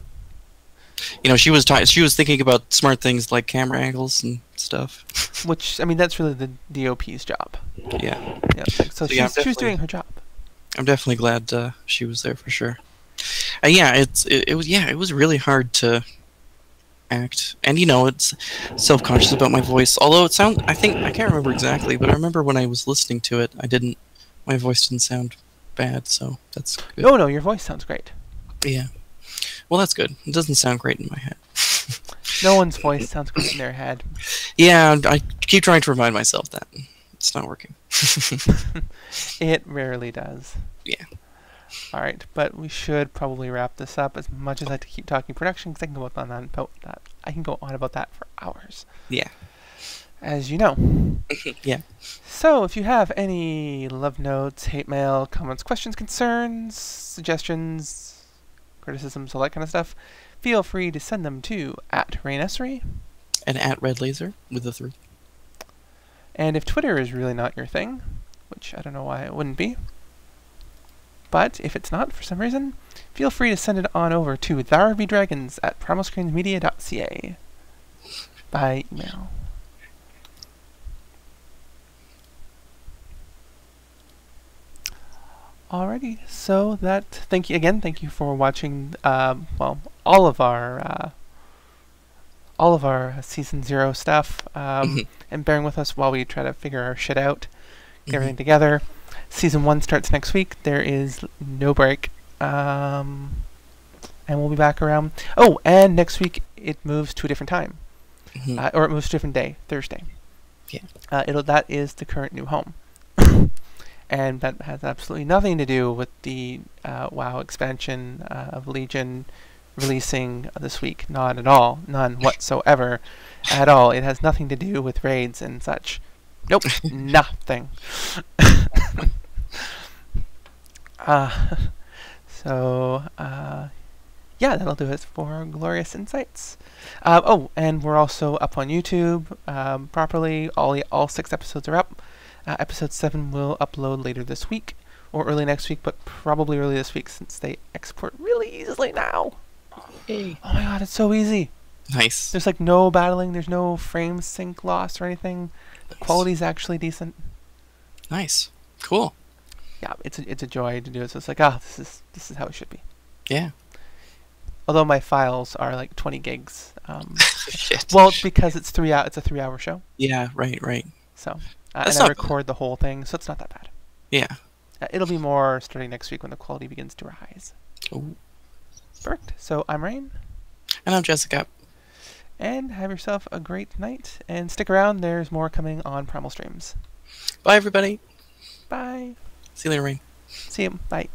you know she was ti she was thinking about smart things like camera angles and stuff [LAUGHS] Which I mean, that's really the DOP's job. yeah Yeah, so So, yeah, she's, she was doing her job. I'm definitely glad uh, she was there for sure. Uh, yeah, it's it, it was yeah, it was really hard to act, and you know, it's self conscious about my voice. Although it sounds, I think I can't remember exactly, but I remember when I was listening to it, I didn't, my voice didn't sound bad, so that's good. No, no, your voice sounds great. Yeah, well, that's good. It doesn't sound great in my head. [LAUGHS] No one's voice sounds good in their head. Yeah, I keep trying to remind myself that it's not working. [LAUGHS] [LAUGHS] It rarely does. Yeah. All right, but we should probably wrap this up. As much as I like to keep talking production, because I can go on about that. I can go on about that for hours, yeah. As you know. Yeah. So, if you have any love notes, hate mail, comments, questions, concerns, suggestions, criticisms, all that kind of stuff, feel free to send them to at Rain Essery. And at Red Laser with the three. And if Twitter is really not your thing, which I don't know why it wouldn't be, but if it's not for some reason, feel free to send it on over to therbedragons at primalscreensmedia.ca by email. Alrighty, so that thank you again. Thank you for watching. Um, well, all of our uh, all of our season zero stuff, um, Mhm. and bearing with us while we try to figure our shit out, get everything together. Season one starts next week. There is no break, um, and we'll be back around. Oh, and next week it moves to a different time, Mhm. uh, or it moves to a different day, Thursday. Yeah. Uh, it'll that is the current new home, and that has absolutely nothing to do with the uh, WoW expansion uh, of Legion releasing this week. Not at all, none whatsoever, at all. It has nothing to do with raids and such. Nope, [LAUGHS] nothing. uh, [LAUGHS] so uh, yeah, that'll do it for Glorious Insights. Uh, oh, and we're also up on YouTube um, properly. All all six episodes are up. Uh, episode seven will upload later this week or early next week, but probably early this week since they export really easily now. Yay. Oh my god, it's so easy. Nice. There's like no battling. There's no frame sync loss or anything. The quality's actually decent. Nice. Cool. Yeah, it's a, it's a joy to do it. So it's like, ah, this is this is how it should be. Yeah. Although my files are like 20 gigs. Um, [LAUGHS] Shit. well, because it's three hour, it's a three hour show. Yeah. Right. Right. So uh, and I bad. record the whole thing, so it's not that bad. Yeah. Uh, it'll be more starting next week when the quality begins to rise. Ooh. Perfect. So I'm Rain, And I'm Jessica. and have yourself a great night. And stick around. There's more coming on Primal Streams. Bye, everybody. Bye. See you later, Rain. See you. Bye.